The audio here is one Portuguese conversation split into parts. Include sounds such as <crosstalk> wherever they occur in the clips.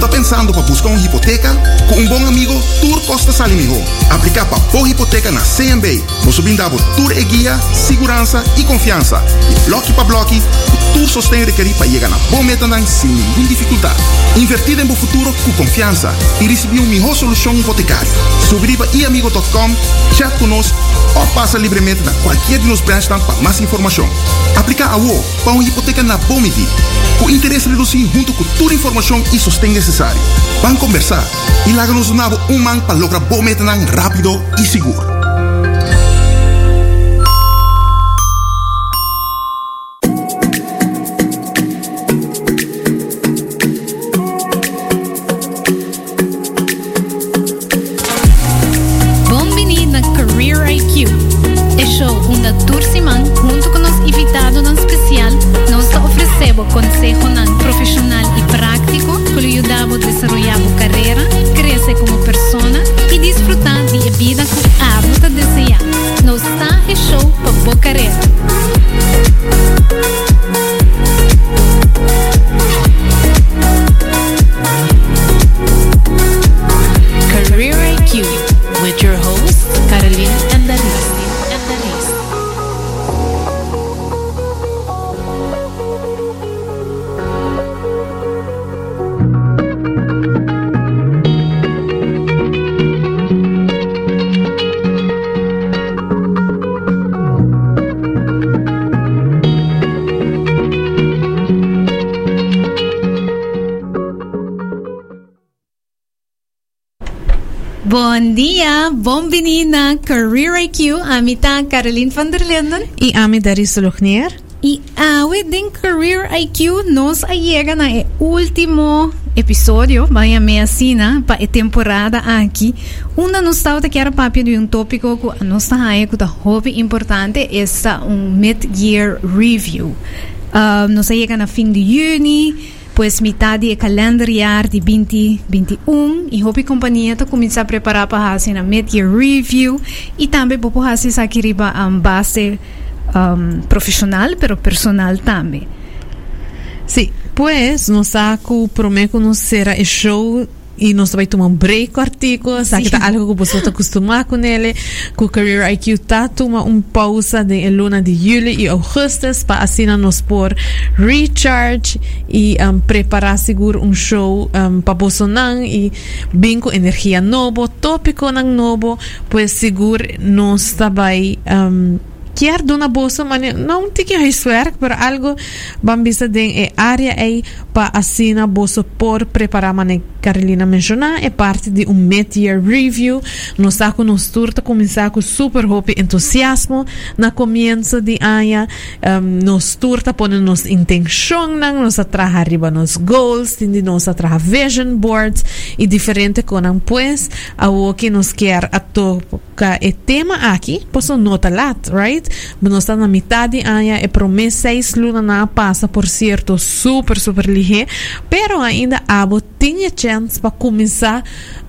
Você pensando para buscar uma hipoteca? Com um bom amigo, Tour Costa Salimiho. Aplicar para boa hipoteca na CMB. Você brindava Tour e guia, segurança e confiança. E bloco para bloco, o Tour sostém requerir para chegar na boa meta sem nenhuma dificuldade. Invertir em futuro com confiança e receber uma melhor solução hipotecária. Subir a iamigo.com, chat conosco ou passa livremente na qualquer de nos branches para mais informação. Aplicar a UO para uma hipoteca na Bomiti. Com interesse reduzido junto com toda a informação e sustento necessário. Vamos conversar e lá nos unamos um man para lograr bom meta rápido e seguro. Dia, bom na Career IQ, amita Caroline van der Linden. E ami Daris Luchnier. E awe din Career IQ nos llega na e último episódio, vai a minha sina, para a temporada aqui. Uma nos estava que era papel de um tópico que nós está aí que hobby importante é um mid-year review. Uh, nos chega na fim de junho, pues metade do calendário de 2021 e Hopi Companhia está começar a preparar para fazer a mid-year review e também para fazer aqui um, base um, profissional, pero personal também. Sim, sí, pues, no saco, prometo não será show e nós também tomamos um break o artigo, sabe que tá algo que você está acostumado com ele, com o Career IQ tá toma uma pausa de luna de julho e agosto para assim nós por recharge e um, preparar seguro um show um, para Bolsonaro e bem com energia nova, tópico novo, pois seguro nós também um, quer dona bolsa mas não tem que resuer para algo bambisa de é área aí para assina bolsa por preparar mane Carolina mencionar é parte de um mid-year review nós está com nos turta começar com super hope entusiasmo na começo de ano um, nos turta põe nos intenção nos atraha arriba nos goals tindi nos atraha vision boards e diferente com pues a o que nos quer a tocar é tema aqui posso nota lat right nós está na metade ano é promessa seis luna na passa por certo super super lige pero ainda abo tinha chance para começar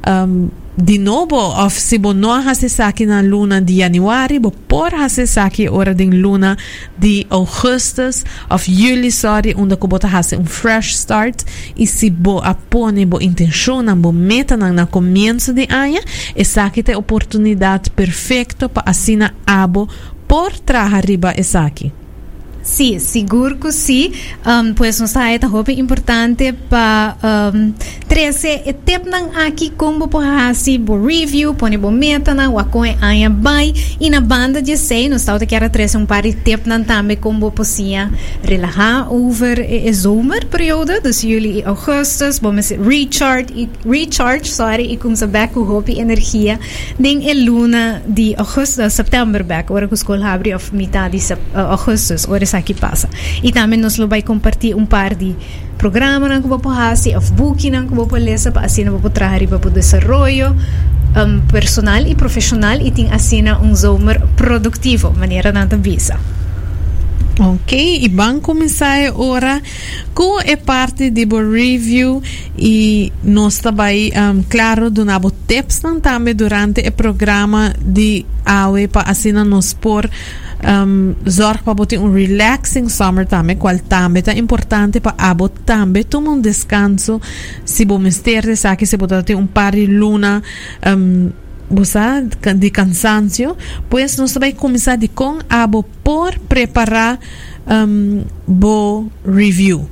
um, de novo of se bo no hasesaki na luna de januari bo por hasesaki ora de luna de augustus of juli sorry onde ko bota hase um fresh start. E se bo apone bo intenção bo meta na, na começo de ano e saki te oportunidade perfeito para assina abo por traha riba esaki Sí, seguro que sí. Um, pues nos esta roupa importante para um, trece etep nang aqui como por hasi bo review, pone bo meta na wa com anya bai e na banda de sei nos está que era trece um par etep nang também como posia relaxar over e zomer periode, dus juli e augustus, recharge e recharge, sorry, e começa back com roupa energia ding e luna de augustus, setembro back, ora que escola abre of metade de augustus, ora que passa. E também nós vai compartilhar um par de que vou fazer, of booking ler, para assim vou trazer para o desenvolvimento um, personal e profissional e tem assim um zomer produtivo, maneira não visa. Ok, e vamos começar agora com a parte de review e nós também, um, claro, donamos tips também durante o programa de AUE para assim nos por um, zorg para botar um relaxing summer também, qual também é importante para abo também tomar um descanso se bom mister sabe se botar ter um par de luna um, você de cansancio, pues nós vai começar de com abo por preparar um, bo review.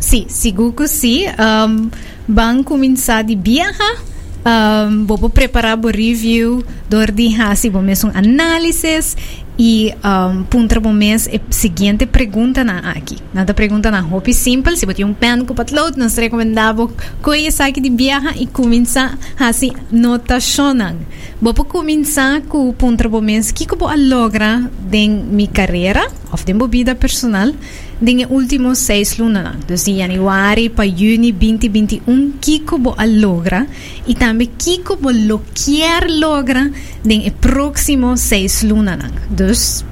Sim, seguro que sim. Um, vamos começar de viajar um, vou preparar o review do de hasi vou mesmo análise e um, puntra bom mês seguinte pergunta na aqui. Nada pergunta na hobby simples se você um pen com patload nós recomendamos coisa aqui de viaja e começar assim notacionan vou começar com puntra bom mês que eu vou lograr em minha carreira ou em minha vida personal Dinge últimos seis lunas, desde januari para juni 2021, Kiko bo logra e também Kiko bo lo quer logra den próximo seis lunas. Dus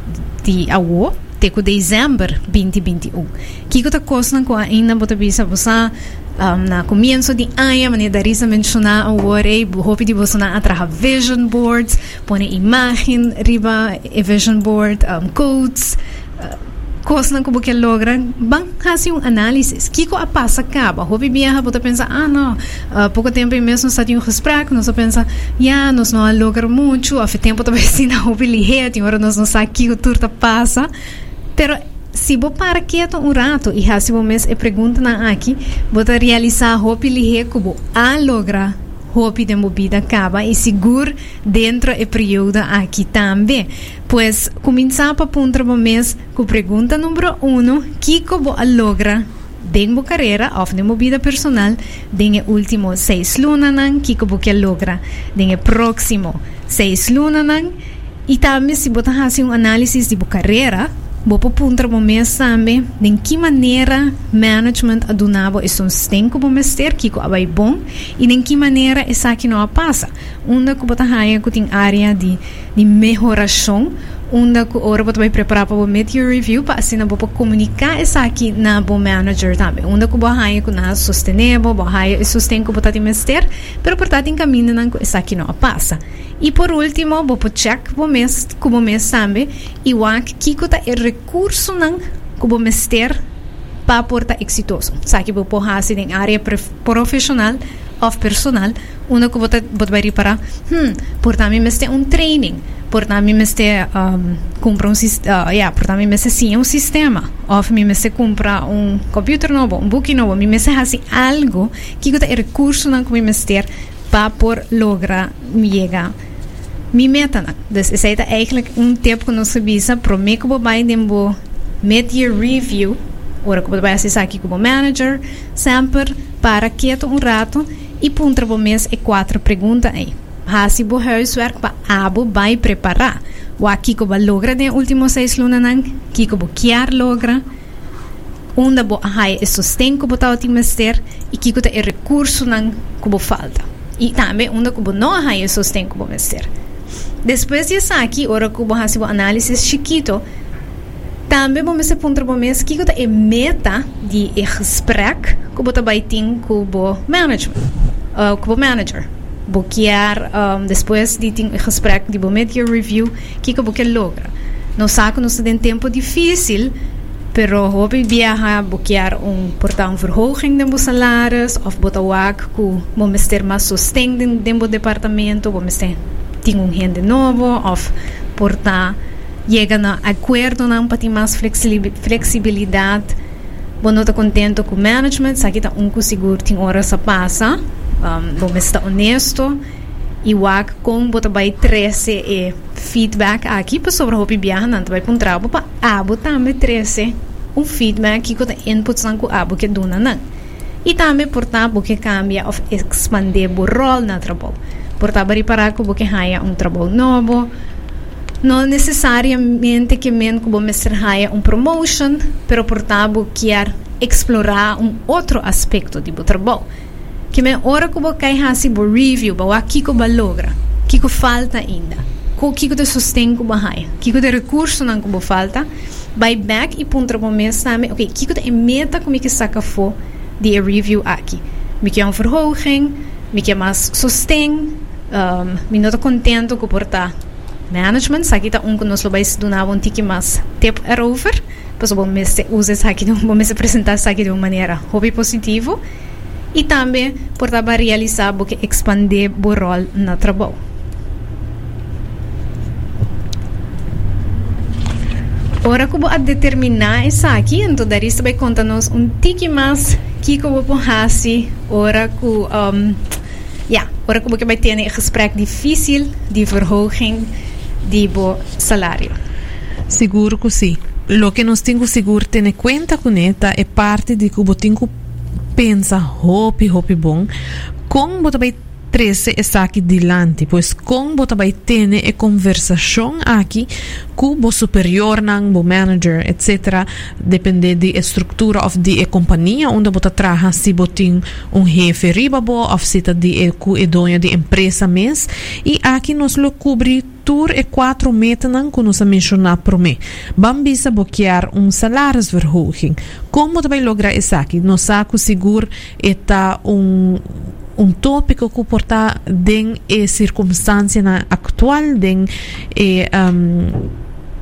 de awo teco dezembro 2021. Kiko ta costa com ainda bota bisa você um, na comienzo de ano, maneira da Risa mencionar agora, hope de você na atra vision boards, põe imagem riba e vision board, um, codes, uh, coisa não como que logra. Bang fazer um análise que a passa acaba hobby biaha bota pensar ah não uh, pouco tempo mesmo está tinha um respraco nós pensa já nós não logra muito a tempo também <laughs> se não hobby lihe tem hora nós não sabe que o turta passa pero se vou para quieto um rato e se vou mesmo e pergunta na aqui vou realizar hobby lihe como a logra hopi de movida acaba e seguro dentro do período aqui também. Pois, começar para punta o mês com pergunta número um, que como logra den bo carreira of de movida personal den último seis lunas que como que logra den próximo seis lunas e também se botar assim um análise de bo carreira Punta mo mes também de que maneira management adunabo é um sistema como mester que vai bom. E de que maneira essa aqui não passa. Uma que bota raia que tem área de de melhoração onda que ora vai preparar para o meteor review para assim não comunicar essa aqui na bom manager também onda que boa raia que na sustentável boa raia e sustento que você tem mester pero portanto em caminho não essa aqui não passa e por último vou check o mês como mês também e o que que tá o recurso não como mester para portar exitoso sabe vou pôr assim em área profissional ou personal. Onda que você vai reparar hum portanto me mester um training portanto me meste um, compra um uh, yeah, portanto me meste sim um sistema. Ou me meste compra um computer novo um book novo me meste assim algo que é recurso não que me meste para por lograr me chegar mi meta na dus is het eigenlijk een tip que nós visa pro me como vai dembo mid-year review. Ora como vai acessar aqui como manager sempre para quieto um rato e punta o mês e quatro perguntas aí hasi bo huiswerk pa abo vai preparar. Wa kiko ba logra de último seis lunas nang, kiko bo kiar logra, onda bo ahai e sostén ko bo tao ting mester, e kiko ta e recurso nang bo falta. E também onda ko bo no ahai e sostén ko bo mester. Depois de aqui, ora ko bo hasi bo análise chiquito, também vamos se punter bo mes kiko ta e meta de gesprek bo ta bai ting ko bo management, uh, ko bo manager bloquear um, depois de um gesprek de media review que que você logra? Não sabe nós tem tempo difícil pero hobby viaja bloquear um portar um verhoging de salários of ac com vamos ter mais sustento do departamento vamos ter tem um novo of portar chega a acordo não para ter mais flexibilidade Bom, não estou contente com o management, sabe que está um seguro, tem horas a passar um, vamos estar honesto. E o ac com bota vai 13 e feedback aqui para sobre o não vai para um trabalho para abo também 13 um feedback que com input não com abo que dona não. E também portanto que cambia of expandir o rol na trabalho portanto reparar que que haya um trabalho novo. Não necessariamente que men que vou mestre haya um promotion pero portanto quer explorar um outro aspecto do trabalho que me ora que vou cair assim bo review ba aqui que logra. Que que falta ainda. O que que te sustém que que que de recurso não que falta. Vai back e para mês também ok que que te meta como que saca fo de review aqui. Me que é uma verhoging me que é mais sustém um, me não estou contente com portar management, sa kita um nos lo vais donar um tiki mas tempo erover, pues bom me se usa sa aqui <laughs> bom me se apresentar aqui de uma maneira hobby positivo e também por trabalhar realizar porque expandir o rol na trabalho. Ora como a determinar isso aqui, então daí você vai contar-nos um tique mais que como hasi, ora que um, ja, ora como que vai ter um gesprek difícil de verhoging de bo salário. Seguro que sim. Lo que nós temos seguro ter conta com esta é parte de que o tenho pensa hopi hopi bom. Com bota vai 13 está aqui dilante, pois com bota vai ter e conversação aqui com o superior o manager, etc. Depende de estrutura of de companhia onde bota traha se um jefe riba bo of se tá de cu e de empresa mes e aqui nós lo cobri tur e quatro metan que nós mencionar por mim. Bambisa boquear um salarisverhoging. Como também logra isso aqui? Nós saco seguro está um um tópico que porta den e circunstância atual den e um,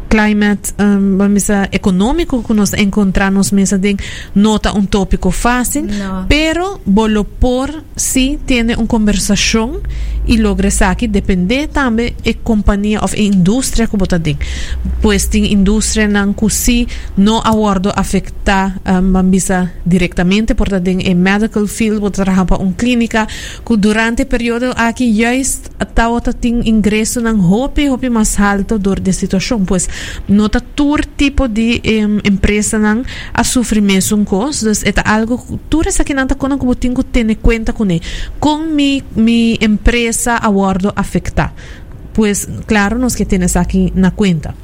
climate um, vamos econômico que nós encontramos mesa de nota um tópico fácil No. pero bolo por si tiene uma conversação e logra aqui depende também e companhia of indústria que bota den pois tem indústria não que si no aguardo afecta um, vamos diretamente porta den e medical field bota trabalhar para uma clínica que durante o período aqui juist tawata tem ingresso ng hopi hopi mais alto dor de situação pois nota tur tipo de em, empresa nang a sufrir mesmo com dus é algo tur essa que não tá com como tenho que ter conta com ele com mi mi empresa aguardo afectar pois claro nós que temos aqui na conta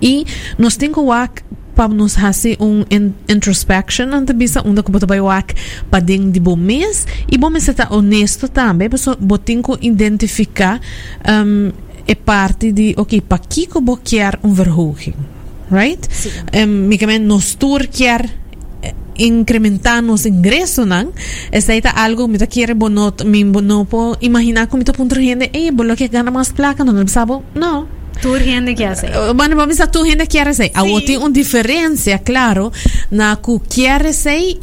e nós temos que para nos fazer um in, introspection ante bisa onde que botar wak para dentro de bom mês e bom mês está honesto também porque botem que identificar um, é parte de ok para que que vou quer um verhoging right Sim. um, micamente nós tur quer incrementar nos ingressos não essa é algo me tá quer bono me não po imaginar como tô ponto gente ei bolo que gana mais placa não sabe não Tur gente que hace. Mano, vamos a tu gente quiere ser. A tem uma diferença, claro, na que quer ser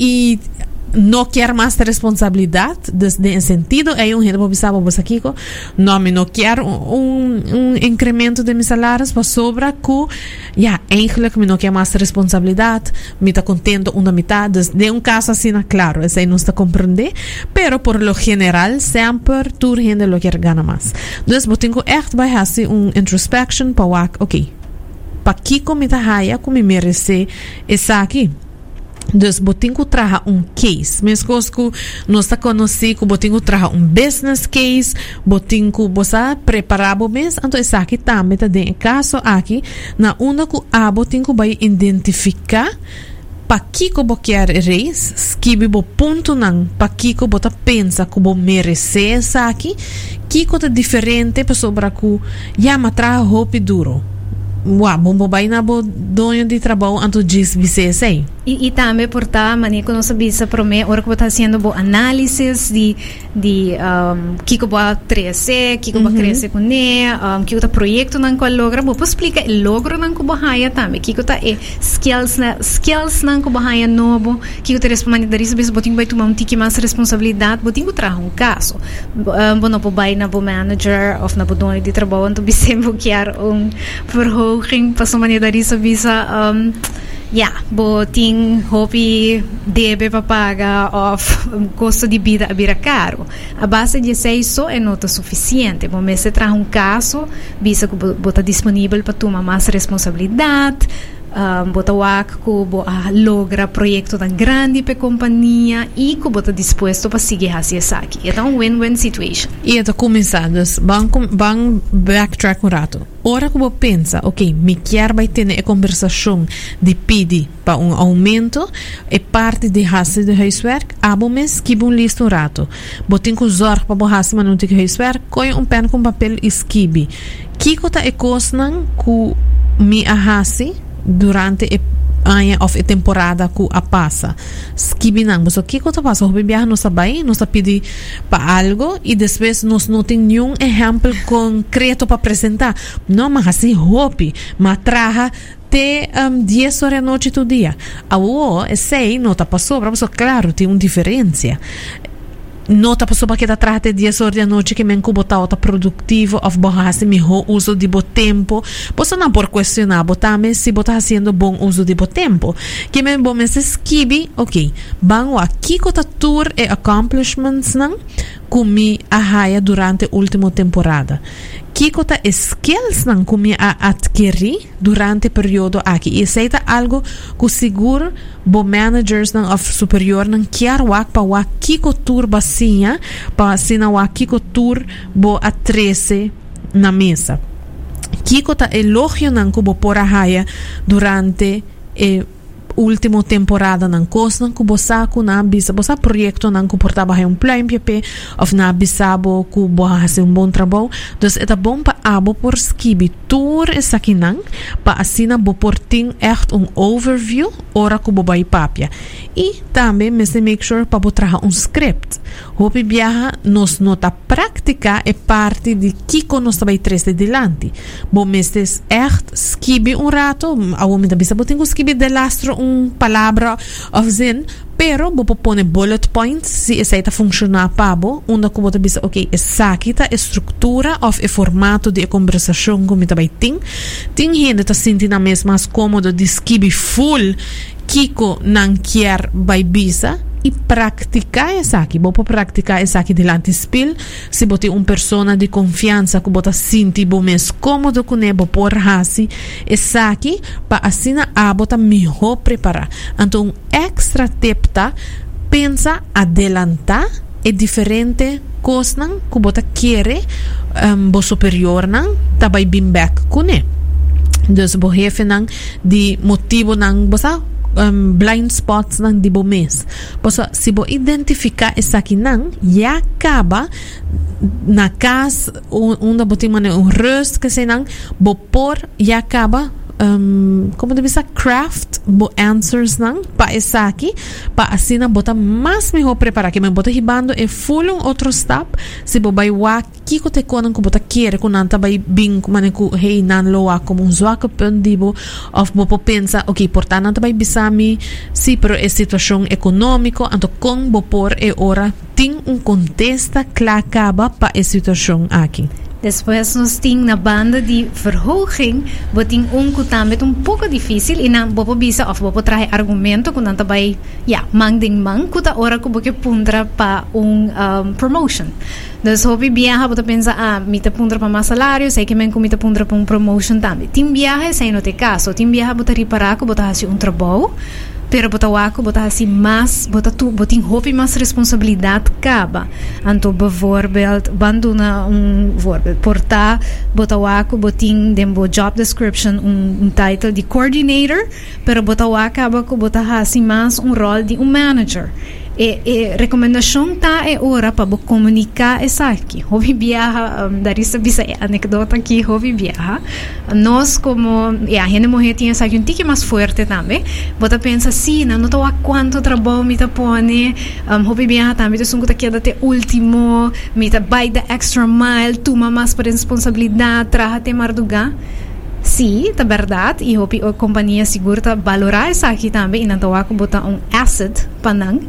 não quer mais responsabilidade desde sentido. É um gente pensar para aqui não me não quer um, um incremento de meus salários para sobra que ja eigenlijk me não quer mais responsabilidade me está contento uma metade de um caso assim claro esse aí não está compreender pero por lo general sempre tu gente lo quer ganhar mais dus eu tenho echt bij fazer um introspection para ok para que como está raia como merece essa aqui dus botinho traga um case. Mesmo que nós está conhecido, botinho traga um business case, botinho você preparado mesmo. Então, essa aqui também está dentro caso aqui, na onda que a botinho vai identificar que você quer reis, escreve o ponto não, para que que você pensa que você merece que que é diferente para sobre que já me traga roupa duro. Uau, bom, vai na bo dono de trabalho, anto diz você E, e também por tá, mani quando você bisa para mim, ora que está fazendo bo análises de de um, que que vai crescer, que que vai crescer com né, um, que que tá projeto não qual logra, bo explica o logro não que bahaya também, que que tá e skills na skills não que bahaya novo, que que tá respondendo dari se bisa botinho vai tomar um tique mais responsabilidade, botinho traga um caso. Um, bo não bo vai na bo manager of na bo dono de trabalho, então bo quer um verhoging, para maneira dari se bisa um, Ja, bo ting hopi debe pa paga of um, <laughs> custo de vida vira caro. A base de isso é nota suficiente. Bom, se traz um caso, visa que bota disponível para tomar mais responsabilidade, um, bota wak que bo a logra projeto tão grande para a companhia e que bota disposto para seguir hacia aqui. Então, um win-win situation. E então começados, vão, vão backtrack um rato. Ora que você pensa, ok, me quer vai ter a conversação de pedir para um aumento, é parte de raça de huiswerk, abo mes que um listo um rato. Botem com zorg para borraça mas não tem huiswerk, coi um pen com papel esquibe. Kiko ta e kosnan ku mi ahasi durante e ano of a temporada ku a passa. Skibi nang, so que coisa passa? Hobi viaja nos sabai, nos pedi para algo e depois nos não tem nenhum exemplo concreto para apresentar. Não, mas assim, hopi, mas te um, 10 horas da noite todo dia. A o, é sei, não tá passou, para claro, tem uma diferença nota pessoa que está trate 10 horas da noite que men botar outra produtivo of borrase melhor uso de bo tempo. Você não por questionar botame se botar fazendo bom uso de bo tempo. Que men bom men se skibi ok bango aqui cota tour e accomplishments não kumi a raia durante a última temporada Kiko ta skills nang kumi a adquiri durante período aqui. E seita algo que seguro bo managers nang of superior nang kiar wak pa wak kiko tour basinha pa sina wak kiko tour bo a 13 na mesa. Kiko ta elogio nang kubo por a durante e último temporada nan kos nan ku bosa na bisa bosa proyecto nan ku portaba um plan pp of na bisabo ku boha hase um bom trabalho dus eta bom pa abo por skibi tour nan pa asina bo porting echt um overview ora ku bobai papia e também me se make sure pa botraha um script. Hopi viaja nos nota prática é parte de kiko nos trabai tres de delante bom mestes echt skibi um rato a homem da bisa botingo skibi de lastro um palavra of zin pero bo popone bullet points si essa funcionar pabo onde que você bisa ok essa aqui tá estrutura of e formato de conversação como também tem tem gente tá sentindo mesmo mais cômodo de skibi full kiko não quer vai bisa e praticar essa aqui. Vou praticar essa aqui delante espelho. Se botar uma pessoa de confiança que bota sentir bom mais cômodo com ele, por assim, essa aqui, para assim a bota melhor preparar. Então, um extra tip tá, pensa adelantar é diferente coisa que bota quer um, bo superior não, tá bem back com ele. Dus bo jefe nang di motivo nang bosa um, blind spots ng di bo mes. Poso, si bo identificar essa aqui não, e acaba na casa onde botim um rust que se não, bo por e acaba um, como ser craft bo answers nang pa essa aqui pa assim na bota mais melhor preparar que me bota ribando e full um outro step. Se bo vai wa kiko te konan ko bota quer ko nanta vai bing ko mane ko hey nan lo wa como um zwak pendibo of bo po pensa ok porta nanta vai bisami si pero é situação econômico anto com bo por e ora tem um contesta klakaba pa e situação aqui Después nos ting na banda de verhoging, boting um kutamit um pouco difícil e na bopo bisa of bopo trahe argumento kung nanta bay, ya, mang ding mang, kuta ora ko boke pundra pa um, um promotion. Dus hopi viaja, bota pensa, ah, mita pundra pa mais salário, sei que men ko mita pundra um promotion também. Tim viaja, sei no te caso, tim viaja bota riparar ko bota hasi um trabalho, pero bota wako bota assim mais bota tu botin hopi mais responsabilidade caba anto bijvoorbeeld banduna um voorbeeld. Porta bota wako botin dembo job description um, um title de coordinator pero bota wako bota assim mais um rol de um manager e, e recomendação tá é hora para comunicar essa aqui. Houve viaja, um, dar isso bisa anedota aqui, houve viaja. Nós como, e a gente morrer tinha essa um tique mais forte também. Bota pensa sim, não tô a quanto trabalho me tá pone. Um, houve viaja também, tu sungo tá queda até último, me tá by the extra mile, toma mais responsabilidade, traja te mardugar. Sim, é verdade. E a companhia segura valorar isso aqui também. E não estou a botar um asset para não.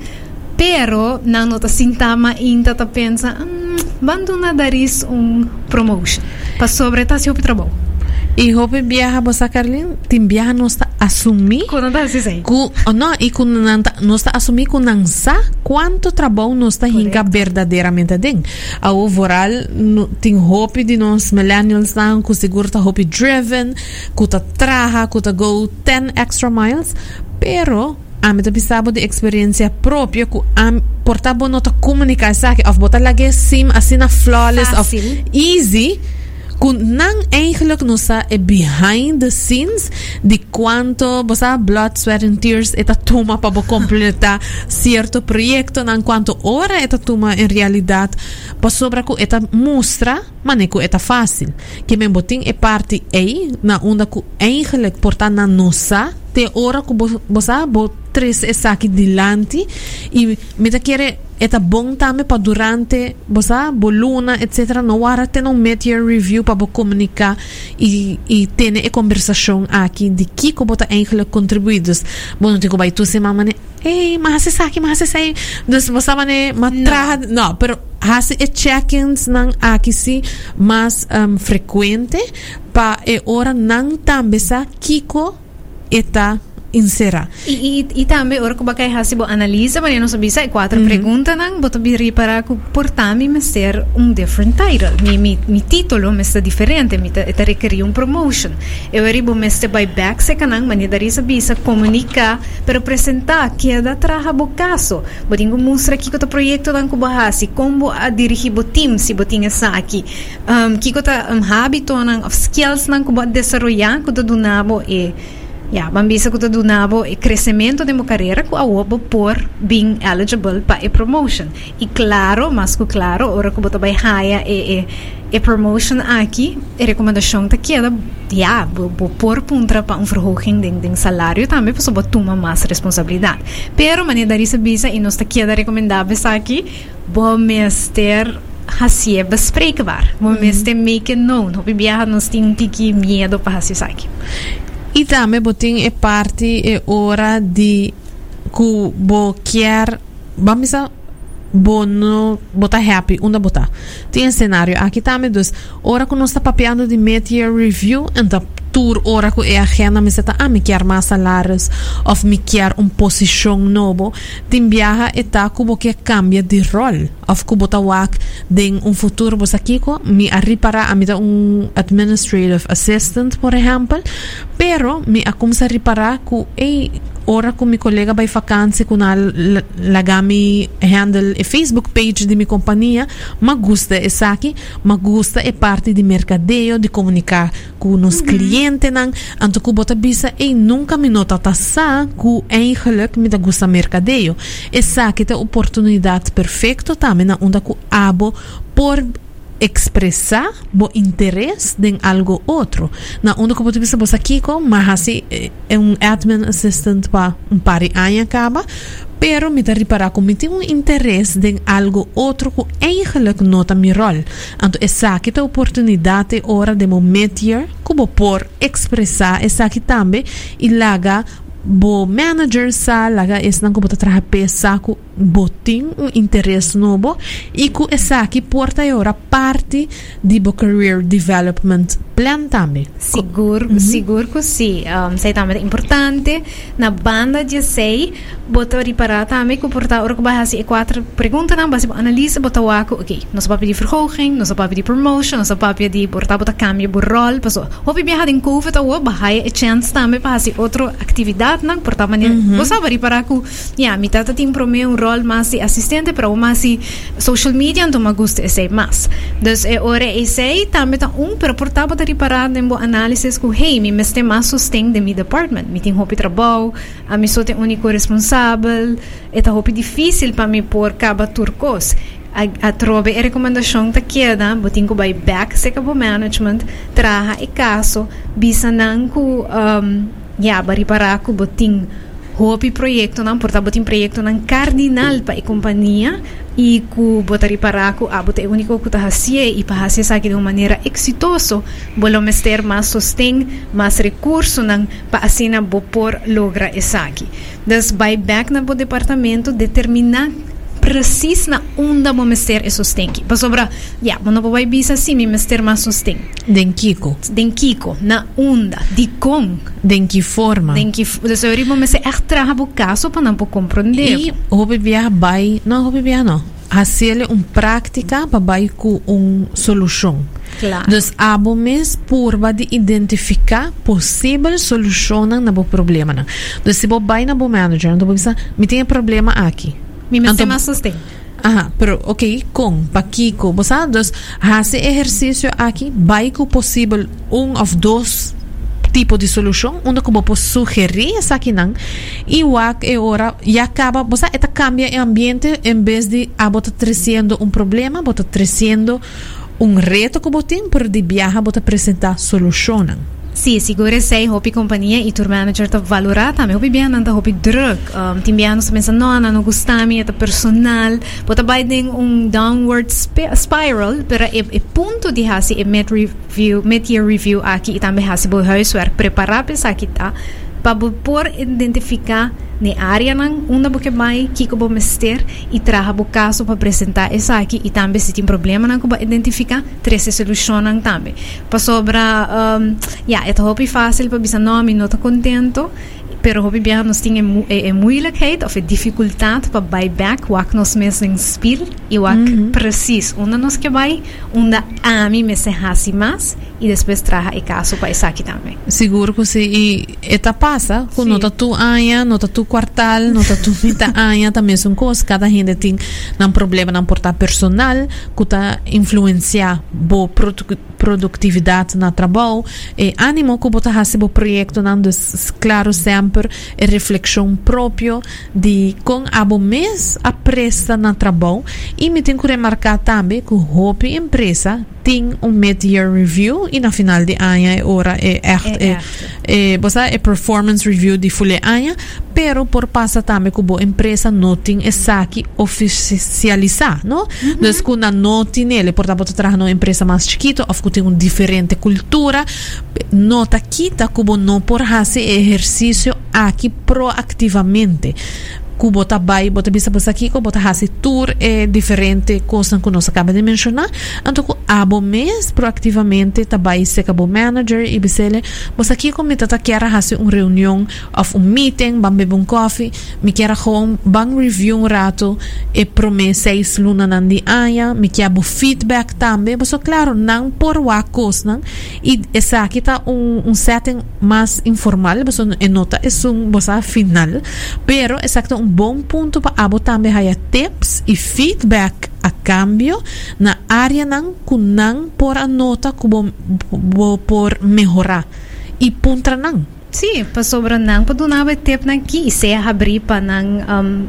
Pero, não nota sintama ainda tá pensa, hum, bando na daris um promotion. Para sobre tá se o trabalho. E hope viaja bosa Carlin, tim viaja não está assumir. Quando tá assim sei. Oh, não, e quando não está assumir com não sa quanto trabalho não está hinga verdadeiramente den. A overall tem hope de nós millennials não, ku seguro tá hope driven, ku tá traha, ku tá go 10 extra miles, pero ame to pisabo de experiência própria ku am portabo nota comunicar sabe of botar lagi sim assim na flawless Fácil. of easy Kung nang eigenlijk nosa e behind the scenes di quanto bosa blood, sweat and tears eta tuma pa bo completa <laughs> cierto proyecto nan quanto ora eta tuma in realidad pa sobra ku eta mostra mane ku eta fácil que men boting e parti e na onda ku eigenlijk porta na nosa te ora ku bosa bo tres e saki dilante e me ta quiere eta bom tame pa durante bosa boluna etc no wara te non met your review pa bo comunica e e tene e conversação aqui de que ko bota eigenlijk contribuir dus bom não tenho vai tu se mama ne ei mas se saki mas se sai dus bosa mane matra no. pero hasi e check-ins nang aqui si mas um, frequente pa e ora nang tambe sa kiko eta insera. E, e, também, ora que bacai hasi bo analisa, mas eu não sabia se quatro Uhum. perguntas, não, boto biri para que portami me ser um different title. Mi, mi, mi título me está diferente, mi ta, ta um promotion. Eu eribo me este by back se kanang, mani dari sa bisa comunicar, pero apresentar que da traha bo caso. Botingo mostra aqui que o projeto dan ko bahasi, como a dirigir bo team si botinga sa aqui. Um, kiko ta um, habito nang of skills nang ko ba desarrollar ko ta dunabo e Ja, bambisa ko do nabo e crescimento de mo carreira ko awobo por being eligible pa e promotion. E claro, mas ko claro, ora ko boto bay haya e e e promotion aqui, e recomendação ta queda, ja, bo, bo por puntra pa um verhoging ding ding salário também, posso botar uma mais responsabilidade. Pero mania dari sa bisa e nos ta queda recomendável sa aqui, bo mester hasie bespreekbaar. Bo mester make it known. Hopi biyahan nos ting piki medo pa hasie sa aqui. E também botin é parte é hora de que bo quer vamos a bo no botar happy onda botar tem cenário aqui também dos hora que nós está papeando de media review então tour hora que é a agenda me está ah me quer mais salários of me quer um posição novo. Tem viaja eta que bo que cambia de rol of que botar wak den um futuro. Bos aqui ko me arripara a me um administrative assistant por exemplo pero me a começar a reparar que ei ora com mi colega vai vacância com a lagami handle e Facebook page de minha companhia ma gusta é aqui ma gusta é parte de mercadeio de comunicar com nos clientes nan anto ku bota bisa e nunca me nota tassa ku eigenlijk me da gusta mercadeio é aqui a oportunidade perfeito também na onda ku abo por expressar bo interesse em algo outro. Na onda como tu viste você aqui com, mas assim é um admin assistant para um par de anos acaba, pero me dá reparar como me tem um interesse em algo outro que eigenlijk nota mi rol. Então essa aqui é a oportunidade hora de meter como por expressar essa aqui também e laga bo manager sa laga es nang kubota traha pesa ku boting um interesse novo e ku esa aqui porta ora parte di bo career development plan também. Seguro, seguro que sim. Um, sei também é importante. Na banda de sei, botar reparar também que portar ora que vai assim quatro perguntas não, base analisa botar o aco, ok. Nós vamos pedir verhoging, nós vamos pedir promotion, nós vamos pedir portar botar cambio de rol, passo. Hope viajar em COVID ou bahaya a chance também para assim outra atividade não, portar maneira. Você sabe reparar que, yeah, mi tata para mim um rol mais assistente para o mais social media, então me gusta esse mais. Então é hora esse também tá um para portar botar reparar em bo análise que hey, mi meste mais sustém de mi department, mi tem hopi trabalho, a mi sou tem único responsável, tá hopi difícil para mi por caba turcos. A, a trobe e recomendação ta queda, botin ko by back kabo management, traha e caso, bisa nang ku, um, ya, bari para ko botin hopi proyecto nang porta botin proyecto nang cardinal pa e e ku botari para ku abot e único ku tahasie e pahasie sa de uma maneira exitoso bolo mester mas sostém mas recurso nang paasina bo por logra esaki das by back na bo departamento determinar precis na onda mo mester e sostém pa sobra ya mo no vai bisa si mi mester mas sostém Den Kiko, den kiko na onda di kong den que forma. den ki dus eu mo mester echt traha bo caso pa não po compreender E hope viaja vai, não hope viaja não. Hacerle um prática para vai com um solução. Claro. Dus abo mes purba de identificar possível solução na bo problema. Dus se bo vai na bo manager, então bo bisa, me tem problema aqui. Mi mester Então- mas sostém Ajá, pero ok, con Paquico, vos sabes, hace ejercicio aquí, vai que possível um of dos tipo de solução, onde como posso sugerir essa aqui não, e o é hora, e acaba, você eta cambia o ambiente, em vez de a bota trazendo um problema, bota trazendo um reto que você tem, por de viajar, bota apresentar solução. Sì, sicuro sei hopi companhia e tour manager ta valorata, me hopi bian anta hopi druk. Um, tim bian sa pensa no, não gustami eta personal, bota bai ding um downward spiral, pero e, e punto di hasi e met review, met year review aqui e também hasi bo huiswerk preparar pensa kita, para por identificar na área não uma porque vai que como mester e traga o caso para apresentar essa aqui e também se tem problema não como identificar três soluções também para sobra um, yeah, é tão fácil para dizer não me não estou contento pero hobi bia nos tinha é, é moeilijkheid of é dificuldade para buy back wak nos mesmo spil e wak mm -hmm. precies onde nos que vai onde a mim me se hasi mais e depois traga e caso para aqui também. Seguro que sim. E eta passa com nota tu anha nota tu quartal <laughs> nota tu mita anha também são coisas cada gente tem um problema não portar personal que tá influenciar bo produtividade na trabalho e ânimo que botar hasi bo projeto não claro sempre sempre reflexão própria de com abo mês a presta na trabalho e me tem que remarcar também que a empresa tem um mid-year review e na final de ano é hora é echt é, é, é, é performance review de folha ano pero por passa também que a empresa não tem essa aqui oficializar não? Uhum. Então quando não tem ele por exemplo trabalhar numa empresa mais chiquita ou que tem uma diferente cultura nota quita como não por fazer exercício aqui proativamente que bota bai, bota bisa bota que bota hasi tour é diferente que nós acaba de mencionar. Então, que abo mês proativamente tabai se manager e bisele, bota como me tata quer hasi uma reunião of um meeting, bam beber um coffee, me quer gewoon bang review um rato e prome seis luna nan di aya, me quer bo feedback também, mas claro, não por wa coisa, e essa aqui um, um setting mais informal, mas nota é um bosa final, pero aqui um bom ponto para abo também haya tips e feedback a cambio na área não kunang por a nota kubo por melhorar e puntra não Sim, para sobra não, para donar tip na aqui e se abrir para não um,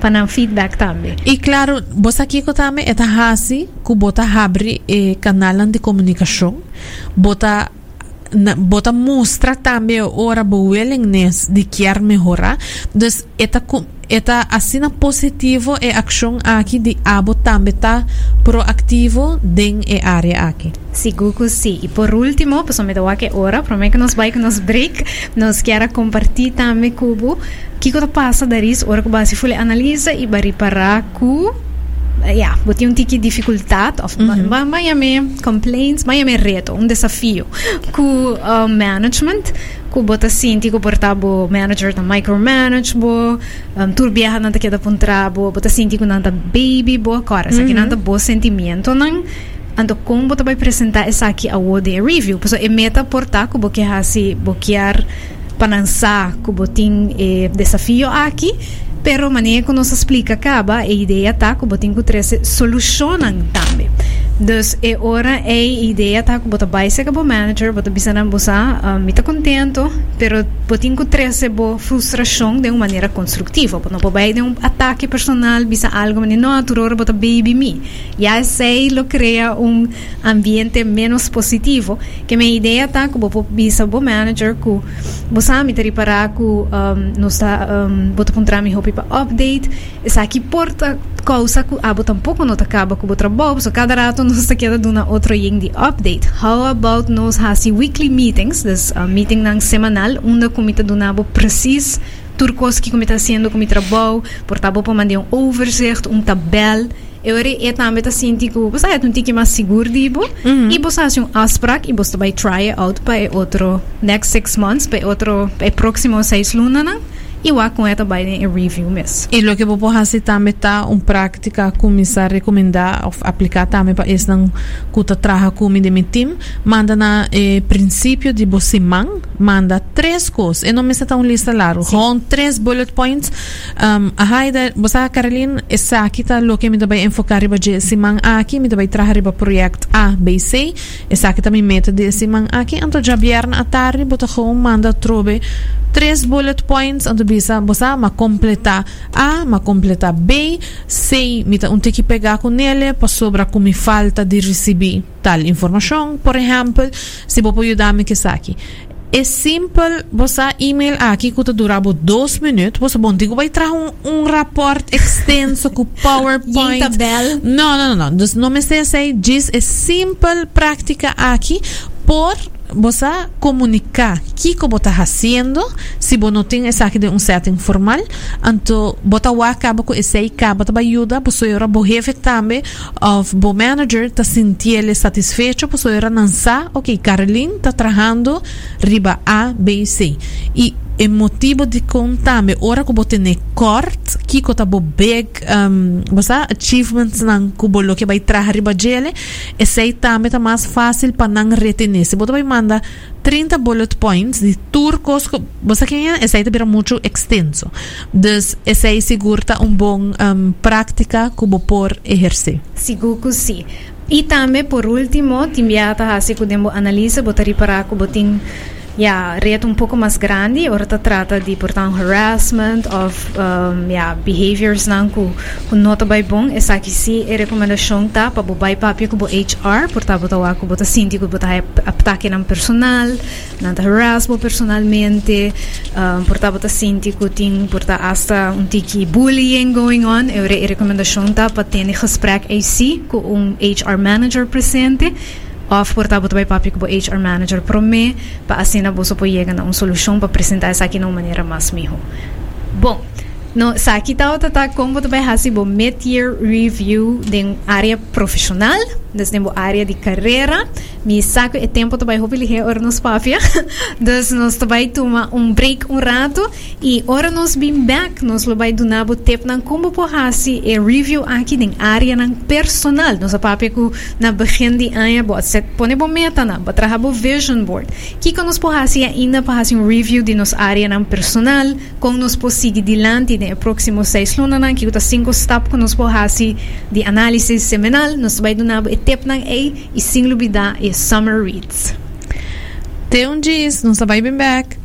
para feedback também. E claro, você aqui que também é hasi que bota abre e canal de comunicação, bota na, bota mostra também ora bo willingness de querer melhorar. Então, eta eta assina positivo e ação aqui de abo também tá proativo den e área aqui. Seguro sim. E por último, pues me dou aqui ora, prometo que nos vai que nos break, nos quer compartilhar também cubo, que que passa da isso, ora que base foi analisa e bari para cu ja, botem um tiki dificuldade, of mais me complaints, mais me reto, um desafio. Com uh, management, ku bota sinti ku portabo manager na micromanage bo um, turbiaha nanta queda puntrabo bota sinti ku nanta baby bo agora mm -hmm. sa nanta bo sentimento nang. Ando como bota vai apresentar essa aqui a de review? Pois é meta portar que hasi bo kiar panansa ku botin eh, desafio aqui pero que nos explica acaba a ideia tá que botin que solucionam também Dus é hora é ideia tá que bota vai ser manager, bota bisa na bosa, uh, me tá contento, pero botin que treze bo frustração de uma maneira construtiva, não pode de um ataque personal, bisa algo, mas não aturora bota baby me. Já sei lo cria um ambiente menos positivo, que minha ideia tá que bota bisa bo manager que bosa me tá para que um, nos tá um, bota contra mi hopi para update, essa aqui porta causa que abo tampouco não acaba com o trabalho, so cada rato nos queda duna outro di update. How about nos hasi weekly meetings, this uh, meeting nang semanal, una kumita dunabo precies turcos que comita sendo o trabalho, portabo para mandar um overzicht, um tabel, eu é também tá sentindo que você é um tique mais seguro dibo. Uhum. e você faz um afspraak e você vai try out para outro next six months para outro para próximo seis lunas e o com vai em review mesmo. E lo que vou fazer também tá uma prática começar a recomendar aplicar também para esse não cuta traga com de meu time, manda na eh, princípio de você man, manda três coisas, e não me está uma lista larga, com três bullet points. Um, a Haida, você Caroline, essa aqui tá lo que me vai enfocar riba de esse man aqui, me vai trazer riba projeto A, B, C, essa aqui também meta de esse man aqui, então já vierna à tarde, bota com manda trobe três bullet points. Onde bisa bosa ma completa A, ma completa B, C, mita um tem que pegar com ele para sobra como falta de receber tal informação, por exemplo, se vou ajudar-me que aqui. É simples, você e-mail aqui que durava dois minutos, você bom, digo, vai trazer um, um rapport extenso com PowerPoint. tabela. Não, não, não, não. Não me sei assim, diz, é simples prática aqui, por você comunicar o que você está fazendo, se você não tem essa de um certo informal, então você acaba com esse aí, acaba de ajuda, você era o jefe também, of o manager está sentindo satisfeito, você era lançar, ok, Caroline está trabalhando riba A, B e C. E é motivo de contar-me, ora que você tem corte, que você bo big, um, você achievements não que você que vai trazer riba dele, esse aí também está mais fácil para não retener. Se você vai mandar 30 bullet points de turcos, você que é, esse aí vira muito extenso. Então, esse aí segura um bom um, prática você pode exercer. Seguro que sim. E também, por último, te enviata a se podemos analisar, botar para que botem ja, reto um pouco mais grande, ora ta trata de portanto harassment of um, ja, behaviors nang ku ku nota bay bom essa aqui si é recomendação tá para bo bay papi ku bo HR portanto bota wa ku bota sinti ku bota ataque nam personal nanta harass bo personalmente um, portanto bota sinti ku ting porta hasta um tiki bullying going on é a recomendação tá para ter gesprek AC com um HR manager presente of portabo também papi com o HR manager para mim para assim na bolsa pode chegar a uma solução para apresentar isso aqui de uma maneira mais melhor. Bom, no, sa kita tata como também hasibo mid-year review de área profissional, desde a área de carreira. Mi saco é tempo também hope lihe ora nos papia. <laughs> dus nós também toma um break um rato e ora nos bem back nós lo vai do nabo tep nan como po hasi e review aqui de área nan personal. Nós papia ku na begin di ano bo set pone bo meta na, bo traha bo vision board. Kiko nos po hasi ainda pa hasi um review de nos área nan personal, com nos po seguir dilante de próximo seis lunas nan que cinco step que nos porrasi de análise semanal nos vai do nabo etep e e sem lubida e summer reads. Tem um dias, não vai bem back.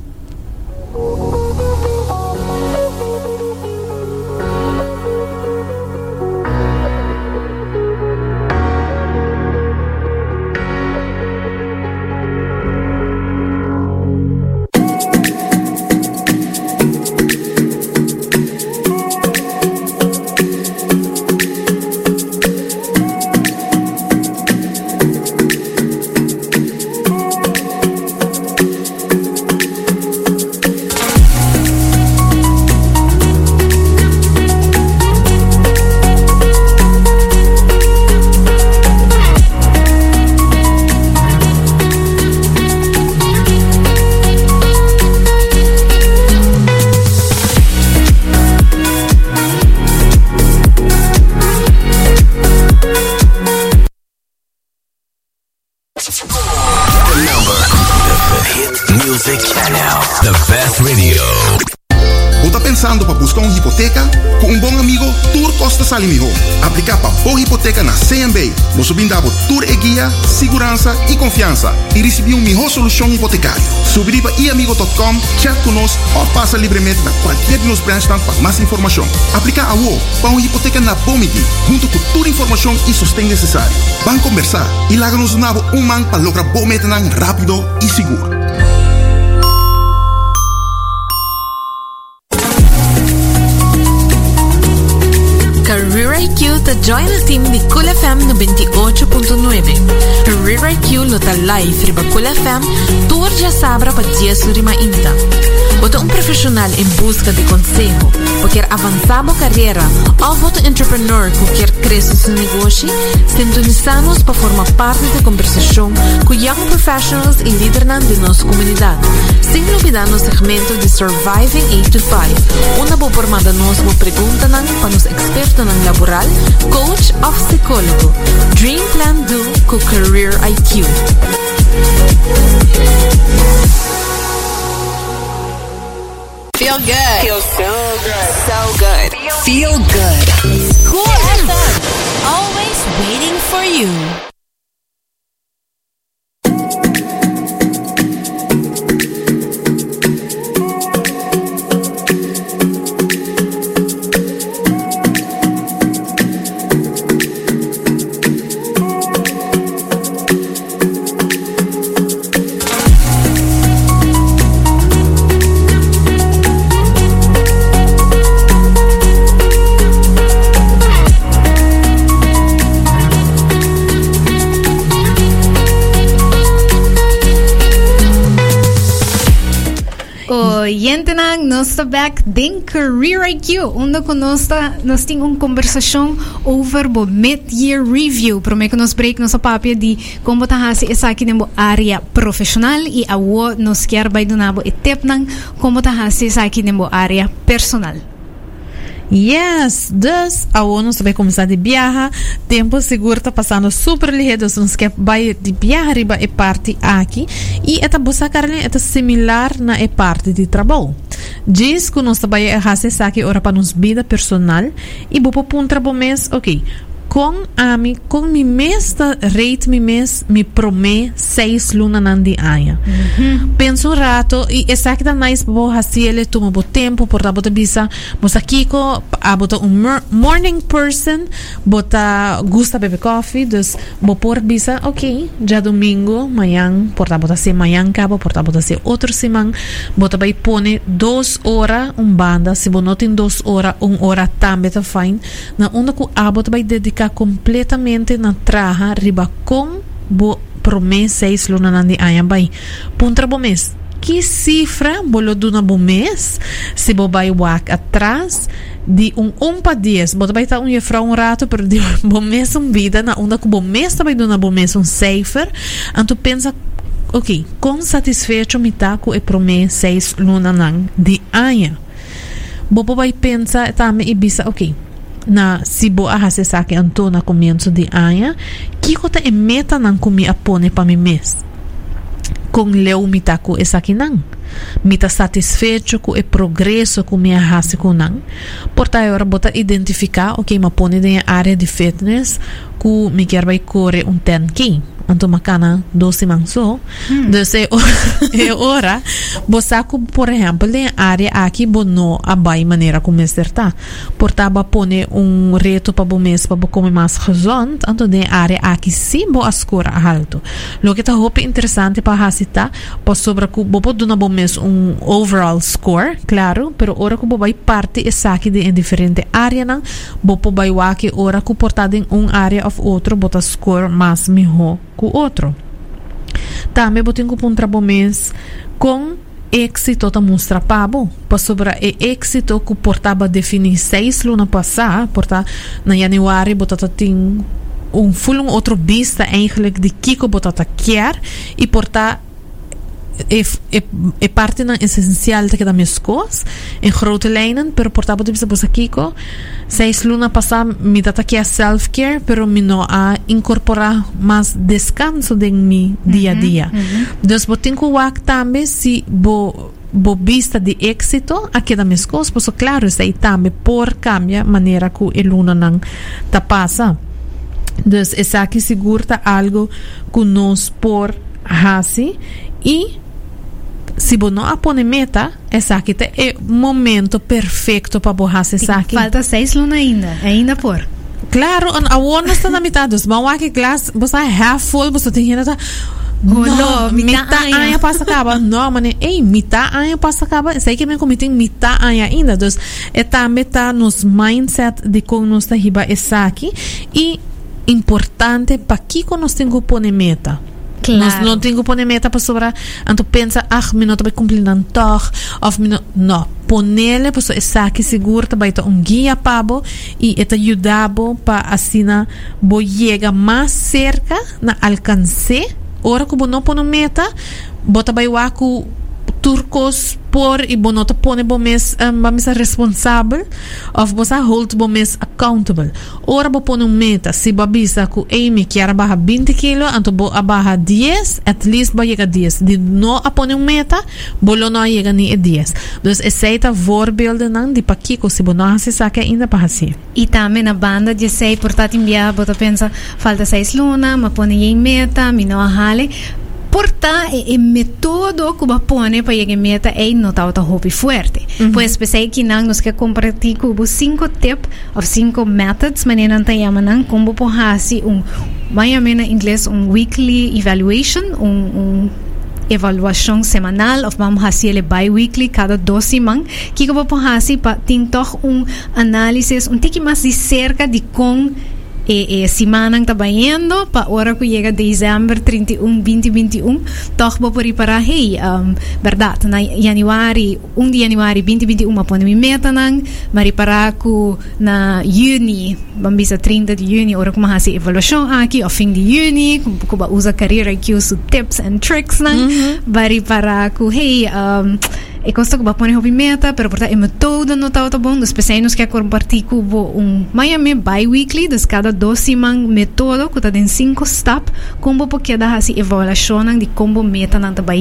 Confiança. E receber uma melhor solução hipotecária. Para iamigo.com, chat conosco ou passa livremente na qualquer de nos branches para mais informação. Aplicar a UO para uma hipoteca na Bomigi, junto com toda a informação e sustento necessário. Vamos conversar e lá nos donava um man para lograr bom meta rápido e seguro. Career IQ ta join el team de Cool FM 98.9. Career IQ lo ta live riba Cool FM, tour já sabra pa dia surima inta. É um profissional em busca de conselho, ou quer avançar a carreira, ou um entrepreneur que quer crescer seu negócio, sintonizamos para formar parte da conversação com young professionals e líderes de nossa comunidade. Sem olvidar no segmento de Surviving 8 to 5, uma boa formada boa pergunta para os expertos laboral, coach ou psicólogo. Dream Plan Do com Career IQ. Feel good. Feel so good. So good. Feel good. Cool FM. Always waiting for you. Nós está back din Career IQ, onde conosco nós temos uma conversação over o mid-year review. Prometo que nós break nossa papia de como tá hasi essa aqui na área profissional e a o nos quer vai nang como tá hasi essa aqui na área personal. Yes, dus ao nós vai começar de viajar, tempo seguro tá passando super ligeiro, nós quer vai de viajar riba e parte aqui. E esta bossa carne é similar na e parte de trabalho. Diz que nós fazer aqui ora para nos vida personal. E vou pôr um trabalho mês, ok, com a mi com mi mês da rate mi mês mi promê seis luna nandi aia mm penso um rato e essa que mais bo hasi ele toma bo tempo por da bota bisa bosa kiko a bota um morning person bota gusta bebe coffee dus bo por bisa ok já domingo manhã por da bota se manhã cabo por da bota se outro semana bota vai pone duas horas um banda se bo não tem duas horas um hora também tá fine. Na onda que a bota vai dedicar fica completamente na traja riba com bo promessa seis luna nandi ayan bay puntra bo mês que cifra? Bolo duna bo mês se bo bay wak atrás de um um pa dias bo bay ta um jefra um rato pero de <laughs> bo mês um vida na onda que bo mês também duna bo mês um cifra anto pensa ok com satisfeito me tá com e promessa seis luna nang de aia bo bay pensa também e bisa ok na sibo ahase sa akin anto na comienzo de anya kiko ta emeta nang kumi apone pa mi mes? Kung leu mita ko esa kinang mita satisfecho ko e progresso ko mi ahase ko nang? Porta ora bota identificar ok ma pone de área de fitness ku mi quer vai correr um 10k anto makana 12 manso hmm. dus e, e ora? <laughs> Bosaku por exemplo em área aqui bono abai maneira como acertar portaba pone um reto para o mês para comer mais gezond anto de área aqui sim bo ascora alto. Lo que tá hope interessante para hasita po sobre ku bobo do na bom mês um overall score claro pero ora ku vai parte essa aqui de em diferente área não bopo vai waki ora ku portada em um área of outro bota score mais melhor com outro. Também eu tenho um trabalho mês com êxito ta mostra pabo para sobre e êxito que portava definir seis luna passar porta na januário botata tem um full um outro vista eigenlijk de kiko botata quer e portar é, é, é parte na essencial das minhas coisas em grote lijnen pero portava de bisa Kiko seis luna passar me dá aqui a self care pero me não a incorporar mais descanso de mi dia a dia. então vou ter que também se vou bo vista de êxito aqui da minhas coisas pois claro isso aí também por cambia maneira que a luna não tá passa então essa aqui segura algo que nós por hasi e se você não apone meta, essa é o momento perfeito para borrar essa. Falta seis lunas ainda, ainda por. Claro, a one está na metade. Mas aqui glass, você é half full, você tem que Oh, no, mitad año passa acaba. Não, mas ei, mitad año passa acaba. Sei que me cometi mitad año ainda. Então, é também tá nos mindset de como nós está riba essa aqui. E importante para que nós temos que pôr meta Claro. Não tem que pôr meta para sobrar. Então pensa, ah, não vai cumprir não toch, of não, não. Ponele, pessoa, essa que seguro, vai ter um guia pabo e eta ajudabo para assim na bo chega mais cerca na alcance. Ora bo não pôr meta, bota vai waku turcos por e bo nota pone bo mes um, mes responsável of bo hold bo mes accountable. Ora bo pone um meta se ba bisa ku Amy que era barra 20 kilo anto bo a barra 10 at least ba chega 10 de no a pone um meta bo lo no chega ni e 10 dus aceita voorbeelden nan di pakiko se bo no se saque ainda para assim E também na banda de sei, portanto, enviar, bota pensa, falta seis luna, ma pone em meta, mi não hale. Porta e, metodo va pone para llegar meta é no tá outra hobby fuerte. Pues pensei que não nos que compartilhar com cinco tips of cinco methods, maneira não tem não como por hasi um, vai na inglês um weekly evaluation, um, um evaluação semanal of vamos fazer ele bi-weekly cada duas semanas que eu vou fazer para ter um análise um tique mais de cerca de com e, e semana está indo para hora que chega dezembro 31 2021 toch vou preparar hey um, verdade na januari 1 de januari 2021 ma pone mi meta nang mariparar ko na juni bambisa 30 de juni ora ko mahasi evaluação aqui ao fim de juni ko ba usa carreira IQ su tips and tricks nang bari para ko hey um, e costa que pone hobby meta, pero porta e metoda no tá bom, dos pequenos que compartilhar com um Miami bi-weekly, das cada dois semanas metoda, que tá em cinco step, como porque dá assim evaluação de como meta não tá para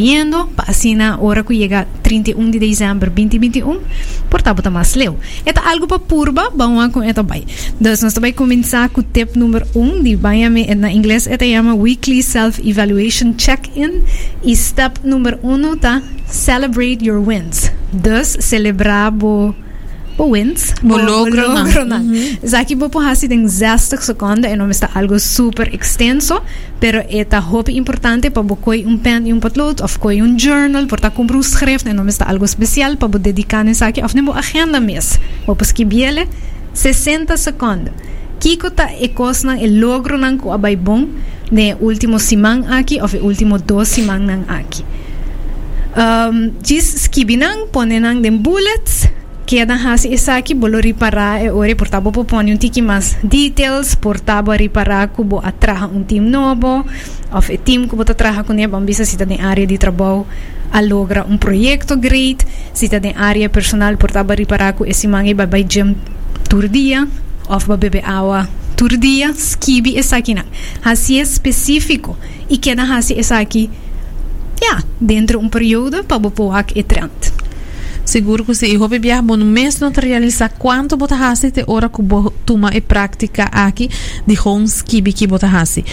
assim na hora que chega 31 de dezembro 2021, porta bota mais leu. Eta algo para purba, vamos com eta bai. Dus nós vai começar com o tip número 1 um, de Miami, na inglês eta chama weekly self-evaluation check-in, e step número 1 um, tá celebrate your wins. Dus celebrar bo bo wins, Bo logro na. logro na. Zaki bo po hasi den 60 seconden en não está algo super extenso, pero eta hope importante para bo koi um pen e um potlood of koi um journal, por ta comprar um schrift en não está algo especial para bo dedicar nessa aqui of nem bo agenda mes. Bo escrever 60 seconden. Kiko ta e kosna e logro nang ko abay bom ne último simang aqui of e último dos simang nang aqui. Um, skibinang ponenang den bullets queda hasi isaki bolo ripara e ore portabo po poni un tiki mas details portabo ripara kubo atraha un team novo of e team kubo atraha kunia bambisa sita de área de trabalho a logra um projeto great sita de área personal portabo ripara ku esi mangi babay gym tur dia of ba bebe awa tur dia skibi esaki na hasi específico e queda hasi esaki ja, dentro um período para bopoak e trend. Seguro que se eu vou beber bom mês não te realizar quanto bota hasi te ora bo tuma e prática aqui de hons kibi que bota hasi.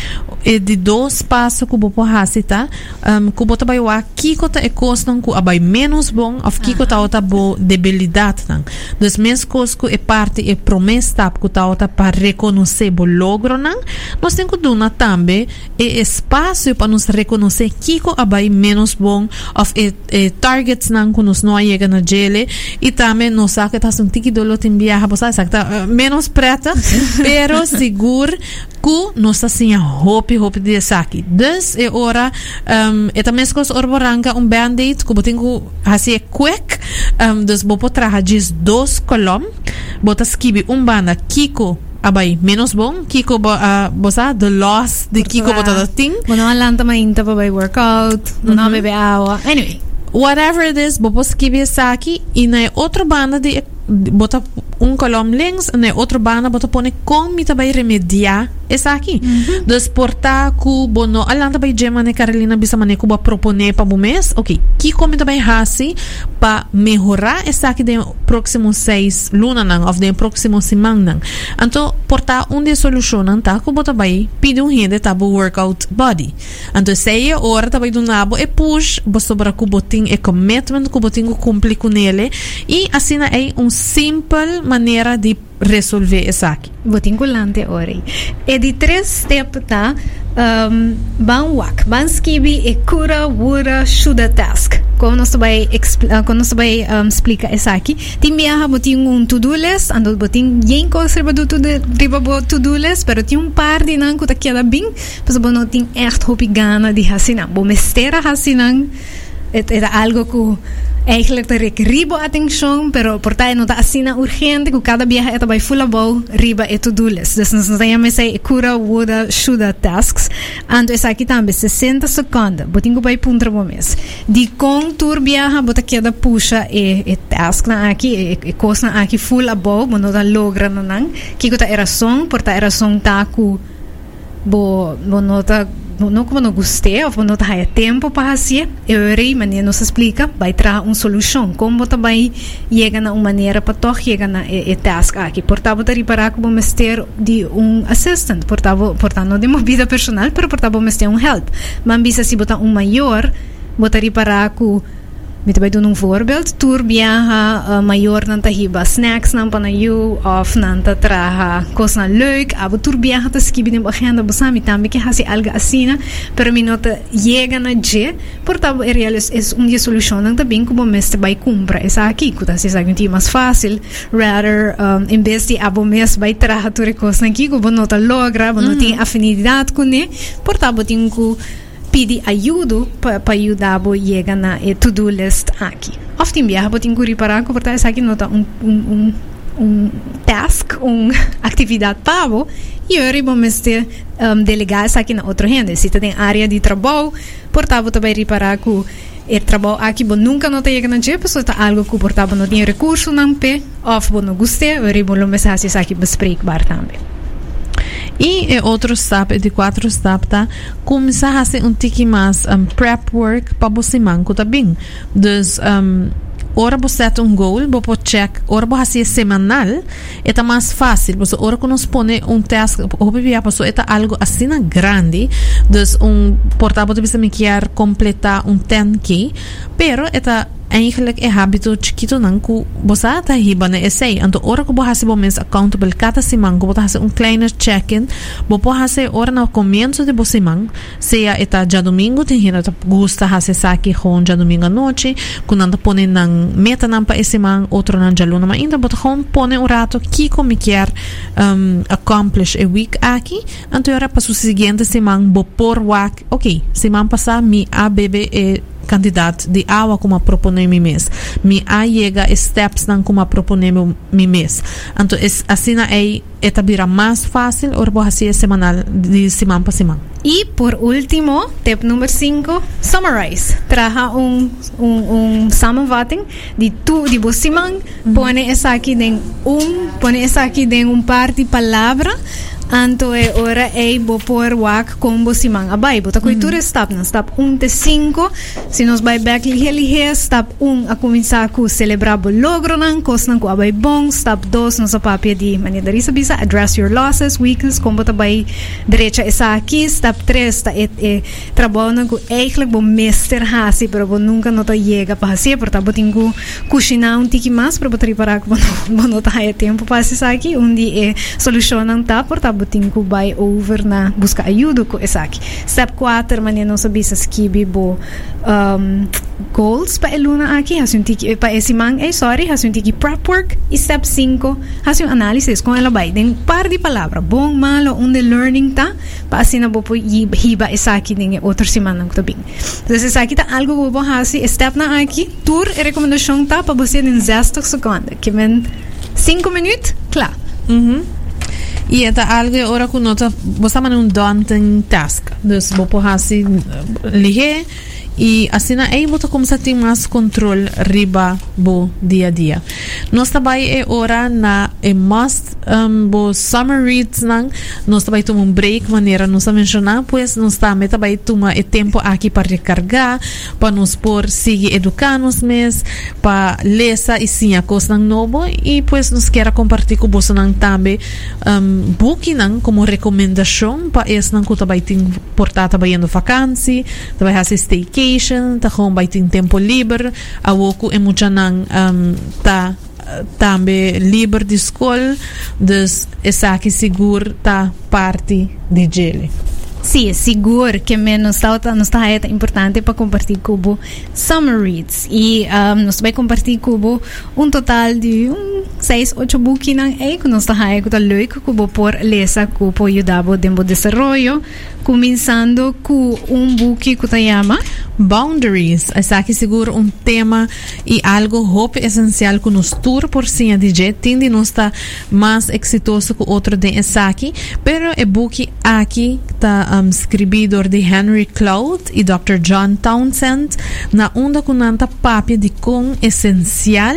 E de dois passos que bopo hasi tá, um, que bota bai wa kiko ta e costam que abai menos bom, of kiko ta ota bo debilidade não. Dos mês cosco e parte e promessa tap que ta ota para reconhecer bo logro não. Nós temos que duna também e espaço para nos reconhecer kiko abai menos bom, of e, e targets não que nos não chega na jele e também não sabe que tá um tiki dolo tem viaja sabe tá uh, menos preta <laughs> pero seguro que nós assim a hope hope de saki. Dus é hora um, e também se orboranga um band-aid que assim é quick um, dus bo potraja diz dos colom bota skibi um banda kiko abay menos bom kiko bo uh, bosa the loss de kiko bota da ting. Bueno, alanta mainta pa by workout, no bebe agua. Anyway, whatever it is, isso aqui e na outra banda de bota um colom links na outra banda bota pone como vai remediar isso aqui. Dus portar ku bono alanta vai gema ne Carolina bisa mane ku ba proponer para o mês. OK. Que como também hasi para melhorar isso aqui de próximo seis luna nang of de próximo semana nang. Então portar um de solução tá bota vai pedir um rende tá bo workout body. Então sei hora vai do nabo e push bo sobra ku botin e commitment ku botin ku cumprir com ele e assim é um simple maneira de resolver isso aqui. Botingulante ori. E di três step tá um, ban wak, ban skibi e cura wura shuda task. Como nós vai uh, como nós vai um, explica essa aqui. Tim biaha boting um to-do list, ando boting yen coisa do to-do list, pero tem um par de nan kuta kiada bing, pues bo no ting echt hopi gana di hasinan. Bo mestera hasinan, et era algo que eigenlijk te requeribo atenção, pero por tá não tá assim urgente que cada viaje é vai full bow riba e to-do list. Dus nós temos sei cura woda shuda tasks. Ando essa aqui também 60 segundos. Botingo vai puntra bom mês. De com tour viaja bota queda puxa e, e task na aqui e, e coisa na aqui full bow, mo não tá logra na nang. Kiko tá era som, por tá era som bo nota no, como não gostei não tá tempo para fazer eu rei maneira nos explica vai trazer uma solução como vai chega na uma maneira para toch chega na e, e task aqui portava tá reparar como mester de um assistant portava portando de movida personal pero portava mester um help. Mas bisa se botar um maior botar reparar com Met bij doen een voorbeeld. Tour viaja uh, maior nanta hiba snacks nan pa na you of nanta traha kos na leuk. Abo tour viaja ta skibi nim agenda busami tambi que hasi algo asina. Pero mi nota llega na je. Portabo é real es, un solução nanta bem como meste vai cumpra. Esa aqui kuta se sabe um mais fácil. Rather um, em vez de abo mes vai traha tour kos na aqui como nota logra, não tem afinidade com ne. Portabo tinha ajuda para pa ajudar a chegar na to-do list aqui. Often viaja para tinha para porque essa aqui nota <laughs> um, um, um, um task, uma atividade para e eu vamos ter um, delegar essa aqui na outra gente. Se tem área de trabalho, portava também reparar que o trabalho aqui bom nunca não tem na jeep, pessoa tá algo que portava não tinha recurso não pé, bom não gostei, eu vou mensagem aqui bespreekbaar também. E é outro step, de quatro step, tá? Começar a fazer um tique mais um, prep work para você manco, tá bem? Dus, um, ora você set um goal, você check, ora você fazer semanal, é mais fácil, você ora que nos põe um task, ou via pessoa, é algo assim grande, dus um portável você me quer completar um 10k, pero é eigenlijk é hábito chiquito nan ku bosa ta hiba na essay anto ora ko bohase bo mes accountable cada semana ko bohase un kleiner check-in. Bo bohase ora na comienzo de bosimang sea eta já domingo tem hina ta gusta hase saki hon já domingo à noite kun anda pone nan meta nan pa esse man outro nan já luna ma ainda bot hon pone un rato kiko me quer um, accomplish a week aqui anto ora para su seguinte semana bo por wak. Ok semana passada mi ABB e candidato de água como a propõe mi mês. Mi a chega steps como a propõe mi mês. Então, es, assim é esta vira mais fácil ou vou fazer semanal de semana para semana. E por último, tip número 5, summarize. Traga um, um, um samenvatting de tu, de você semana, põe essa aqui em um, põe essa aqui em um par de palavras Anto e ora e bo por wak combo si mang abay. Bota ko iture stop na stop 1 te 5. Si nos bay back lihe lihe stop 1 a começar ku celebrar bo logro nang kos nang ku abay bong. Stop 2 nos papia di mania dari sa bisa address your losses, weakness, combo ta bay derecha isa aqui. Stop 3 ta et e trabalho nang ku eigenlijk bo mester hasi pero bo nunca no ta llega pa hasi por ta bo tingu kushina un tiki mas pero bo triparak bo no, bo no ta tempo pa hasi sa aqui. Un di e solution nang ta por ta buting ko by over na busca ajuda ko esaki. Step 4 man não sabi sa skibi bo um, goals pa eluna aqui hasun tiki pa esimang eh sorry hasun tiki prep work e step 5 hasun analysis com ela bay den par di palavra bom malo onde learning ta pa asina bo po hiba esaki den outro semana ko tabing. Então esaki ta algo bo hasi step na aqui tour e recomendação ta pa você den 60 segundos que men 5 minutos claro. Mhm. E é algo ora que nota você man um daunting task. Dus bo po hasi lihe e assim aí bota começar a ter mais controle riba bo dia a dia. Nós também é hora na é must um, bo summer reads nang nós também toma um break maneira nós mencionar pois nós também também toma é tempo aqui para recargar para nos por seguir educar-nos mês para ler e sim a coisa nang novo e pois nos quer compartilhar com você nang também um, book nang como recomendação para esse nang que também tem portar também indo vacância também fazer staycation tá com vai ter tempo livre a woku nang um, uh, também livre de escola, dus essa aqui seguro tá parte de gele. Sim, seguro que menos está está importante para compartilhar cubo summer reads e um, nós vai cubo um total de um seis oito que nós está é que tá leuk cubo por começando com um buki que se chama Boundaries. Essa aqui seguro um tema e algo hope essencial que nos tour por cima de jet tende não está mais exitoso que outro de essa aqui, pero é book aqui está um, escribido de Henry Cloud e Dr. John Townsend na onda com nanta papia de com essencial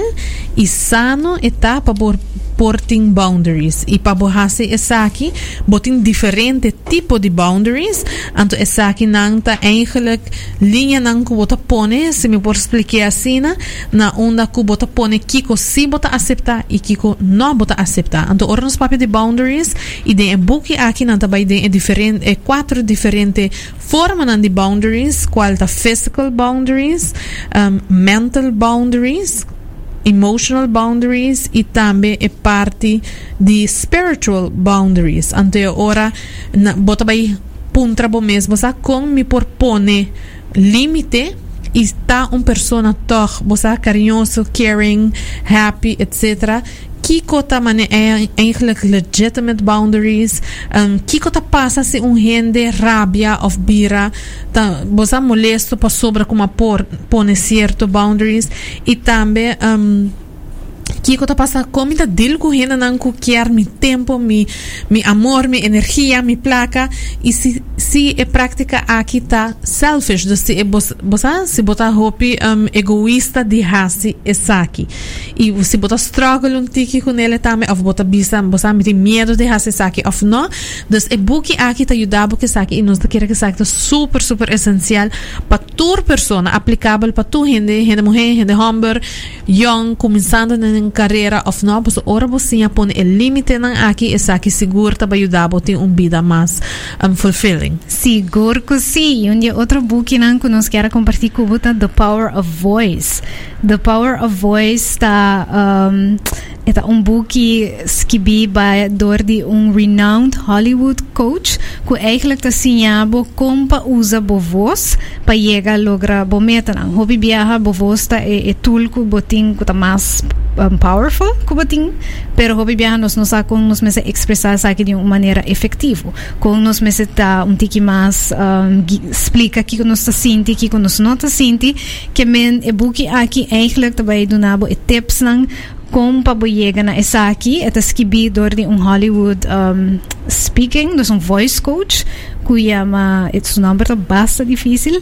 e sano etapa por porting boundaries. E para borrarse essa aqui, botin diferente tipo de boundaries. Anto essa aqui não tá eigenlijk linha não que bota pone, se me por explicar assim, na onda que bota pone kiko si bota aceitar e kiko não bota aceitar. Anto ora nos papel de boundaries e de book aqui não tá de é diferente, é quatro diferentes formas de boundaries, qual tá physical boundaries, um, mental boundaries, emotional boundaries e também é parte de spiritual boundaries. Ante ora, na, bota vai puntra bo mesmo, sa com me propone limite e está uma pessoa toch, você carinhoso, caring, happy, etc. Kiko ta mane é eigenlijk legitimate boundaries. Um, Kiko ta passa se um rende rabia of bira, ta você molesto para sobra como por pone certo boundaries e também um, Kiko ta passa comida dil ku hena nan ku quer mi tempo, mi, mi amor, mi energia, mi placa. E se si é prática aqui tá selfish, se bosa se botar hopi um, egoísta de raça essa aqui e se botar struggle um tiki com ele também, of botar bisa, bosa me tem medo de raça essa aqui, of não, dus é buki aqui tá ajudar essa aqui e nós tá que aqui tá super super essencial para toda pessoa, aplicável para tu gente, gente mulher, gente homem, young, começando na carreira of não, pues ora você põe o limite nan aqui essa aqui seguro tá para ajudar a ter uma vida mais um, fulfilling. Seguro que sim. Um outro book não que nós quer compartilhar com você The Power of Voice. The Power of Voice está um, é um book escrito door de um renowned Hollywood coach que eigenlijk te sinjabo como pa usa bo voz para chegar a lograr bo meta não. Hobby viaja bo voz tá é, é tool que botin tá mais um, powerful que botin, pero hobby viaja nos nos com nos mese expressar aqui de uma maneira efetiva. Com nos mese tá um tiki mais um, explica que nos tá sinti, que nos não tá sinti, que men e book aqui eigenlijk também do nabo e tips nang com paboyega na aqui é escribidor de um Hollywood um, speaking, dus um voice coach, cuya ma, nome é bastante difícil,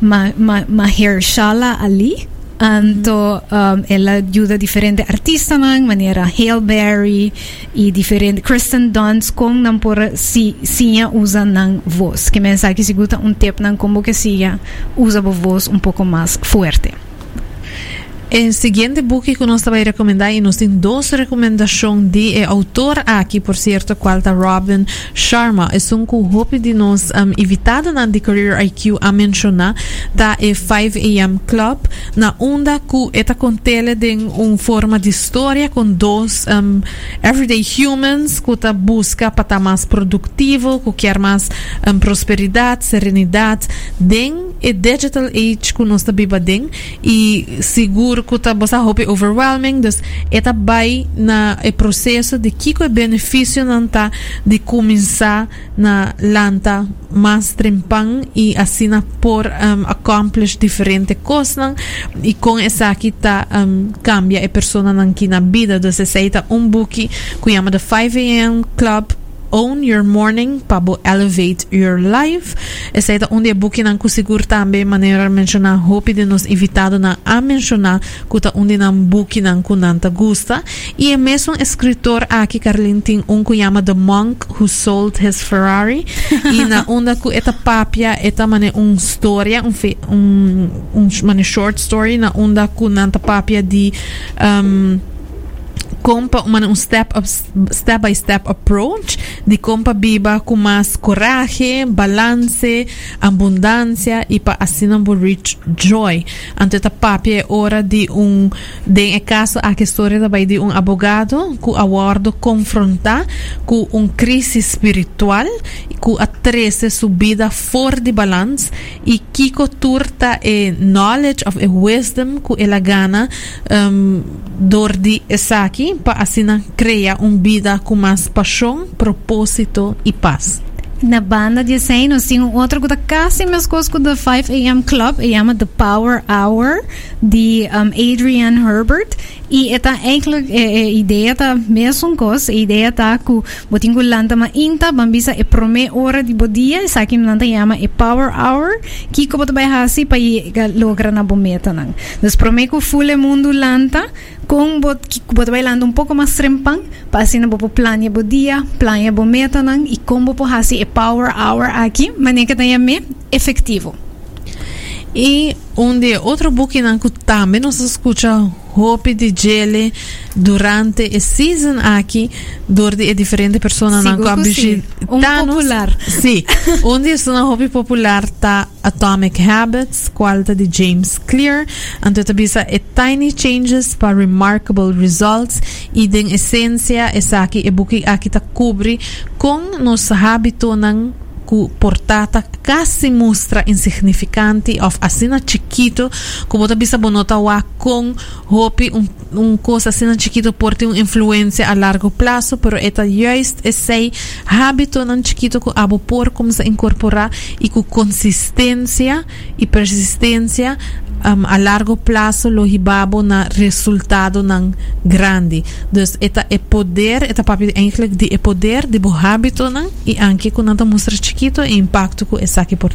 ma, ma, Mahershala Ali. Anto um, ela ajuda diferente artistas man, maneira Hail Berry e diferente Kristen Dunst com não por si sia usa nang voz. Que mensagem segura um tempo nang como que sia usa a voz um pouco mais forte. El siguiente book que nós vai recomendar e nós tem duas recomendações de é autor aqui, por certo, qual tá Robin Sharma. É um que de nós um, evitado na de Career IQ a mencionar da é 5 AM Club na onda que eta contele de uma forma de história com dois um, everyday humans que tá busca para estar mais produtivo, que quer mais um, serenidade, den e digital age que nós tá den e seguro que tá bossa hope overwhelming dus eta vai na e processo de kiko é benefício não tá de começar na lanta mais trempan e assim por um, accomplish diferente coisas e com essa aqui tá um, cambia a pessoa na na vida dus essa um book que chama The 5 AM Club Own Your Morning para elevate your life. Essa é onde é book não conseguir também maneira mencionar hope de nos invitado na a mencionar que onde não book não kunanta gusta e é mesmo escritor aqui Carlin tem um que chama The Monk Who Sold His Ferrari <laughs> e na onda que eta papia eta mane um história um um um mane short story na onda que nanta papia de um, compa uma um step up, step by step approach de compa biba com mais coragem, balance, abundância e para assim não reach joy. Ante ta papi é hora de um de é caso a história da de um abogado que awardo confrontar com um crise espiritual que atrese sua vida fora de balance e que turta é knowledge of a wisdom que ela gana um, dor de esaki para assim criar uma vida com mais paixão, propósito e paz. Na banda de 100, nós tínhamos outro que quase mesmo coisa do 5 a.m. Club, e chama The Power Hour, de um, Adrian Herbert. E eigenlijk eh, eh, ideia tá mesmo coisa, a ideia tá que botingo lanta ma inta, bambisa e prome hora de bodia, e saque lanta chama e Power Hour, que como tu vai hasi pa logra na bometa nang. Des prome que fule mundo lanta, com bot que bot vai lanta um pouco mais trempang, pa assim na bopo plania bodia, plania bometa nang, e como po hasi e Power Hour aqui, maneira que tenha me efetivo. E dia, outro book que também nos escuta Hope de Gele durante a season aqui, donde é diferente pessoa não sí. Um popular. Sim. <laughs> um dia, uma hobby popular tá Atomic Habits, qualta de James Clear. Então, tabisa é Tiny Changes para Remarkable Results e, em essência, essa aqui é book aqui tá cobre com nos hábito ng ku portata casi mostra insignificante of asina chiquito como ta bisa bonota wa con hopi un, un cosa asina chiquito porte un influencia a largo plazo pero eta juist esse hábito nan chiquito ku abo por como se incorporar e ku consistencia e persistência um, a largo plazo lo hibabo na resultado nan grande. Dus eta e poder, eta papi eigenlijk di e poder di bo habito nan e anche con nanta mostra chiquito e impacto ku esaki por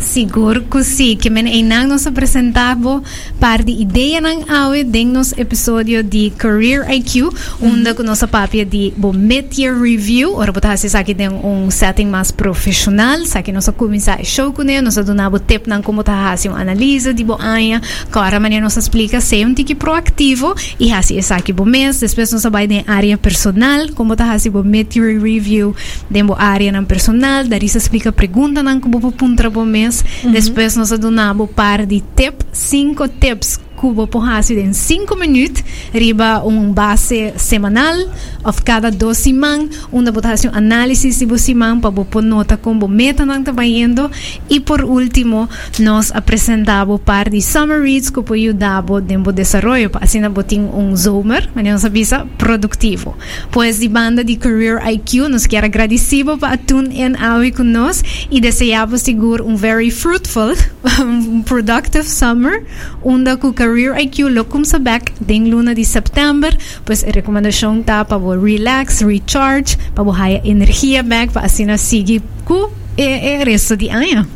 ti. Seguro que sim, que men ainda nos apresentava par de ideia nang awe ding nos episódio de Career IQ, onde com nossa papia de bo mid-year review, ora botar se aqui tem um setting mais profissional, nós começar a show com ele, nós donava tip nang como tá assim uma análise de bo anha, cara maneira nos explica ser um tique proativo e assim essa aqui bo mês, depois nós vai em área personal, como tá assim bo mid-year review, de bo área nang personal, daí se explica pergunta nang como bo puntra bo mês Uhum. Depois nós adunamos par de tips, cinco tips cubo por em 5 minutos, riba um base semanal, of cada duas semanas, uma votação análise de semana para pôr nota como meta não está indo e por último, nós apresentamos par de summaries que pode ajudar no desenvolvimento, assim botin um zoomer, mas não sabia produtivo. Pois de banda de Career IQ, nós quero agradecer para tune in awi conosco e desejamos seguro um very fruitful, <laughs> um productive summer, onde com Career IQ lokum sa back ding luna de September, pues a recomendação tá para relax, recharge, para haya energia back para assim seguir ku e, e resto de ano.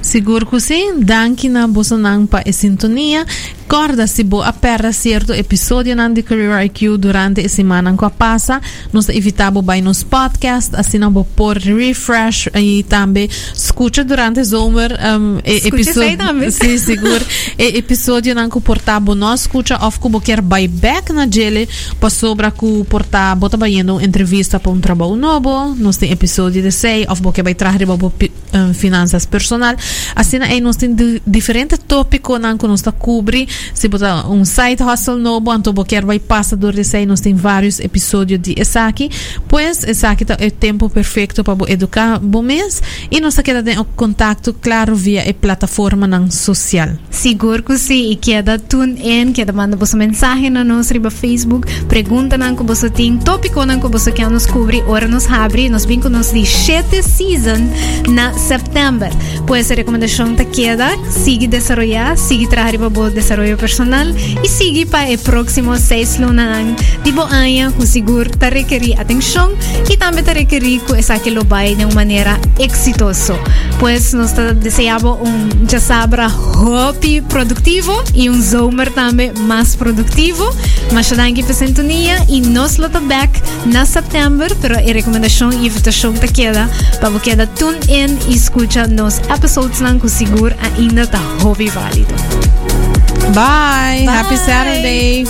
Seguro que sim, danke na Bolsonaro para a sintonia. Corda se bo aperta certo episódio de Career IQ durante a semana que passa. Nós evitamos bem nos podcast, assim não vou pôr refresh e também escuta durante o summer um, episódio. também. Sim, seguro. e episódio nan que portabo nós escuta of que quer back na gele para sobra que portar bota baindo entrevista para um trabalho novo. Nós tem episódio de sei of que vai trazer um, finanças personal. Assim aí nós tem diferentes tópicos que nós cobrir se botar um site hustle novo, qualquer vai passar do receio, nós tem vários episódios de Esaki, pois Esaki é o tempo perfeito para educar bom mês e nós queda tem o contato claro via a plataforma não social. Seguro que sim, e queda tune in, queda manda você mensagem na nossa riba Facebook, pergunta não que você tem, tópico não que você quer nos cobrir, ora nos abre, nós vem com nós de 7 season na setembro. Pois a recomendação te queda, siga desenvolver, siga trabalhar para desenvolver desarrollo personal e seguir para o próximo seis lunas de boa com seguro te requerir atenção e também te requerir que essa que lo vai de uma maneira exitosa. Pois nós desejamos um já sabra hobby produtivo e um zomer também mais produtivo. Mas já danke para sintonia e nós lota back na setembro, pero a recomendação e invitação te queda para você tune in e escuta nos episódios lang com seguro ainda tá hobby válido. Bye. Bye. Happy Saturday.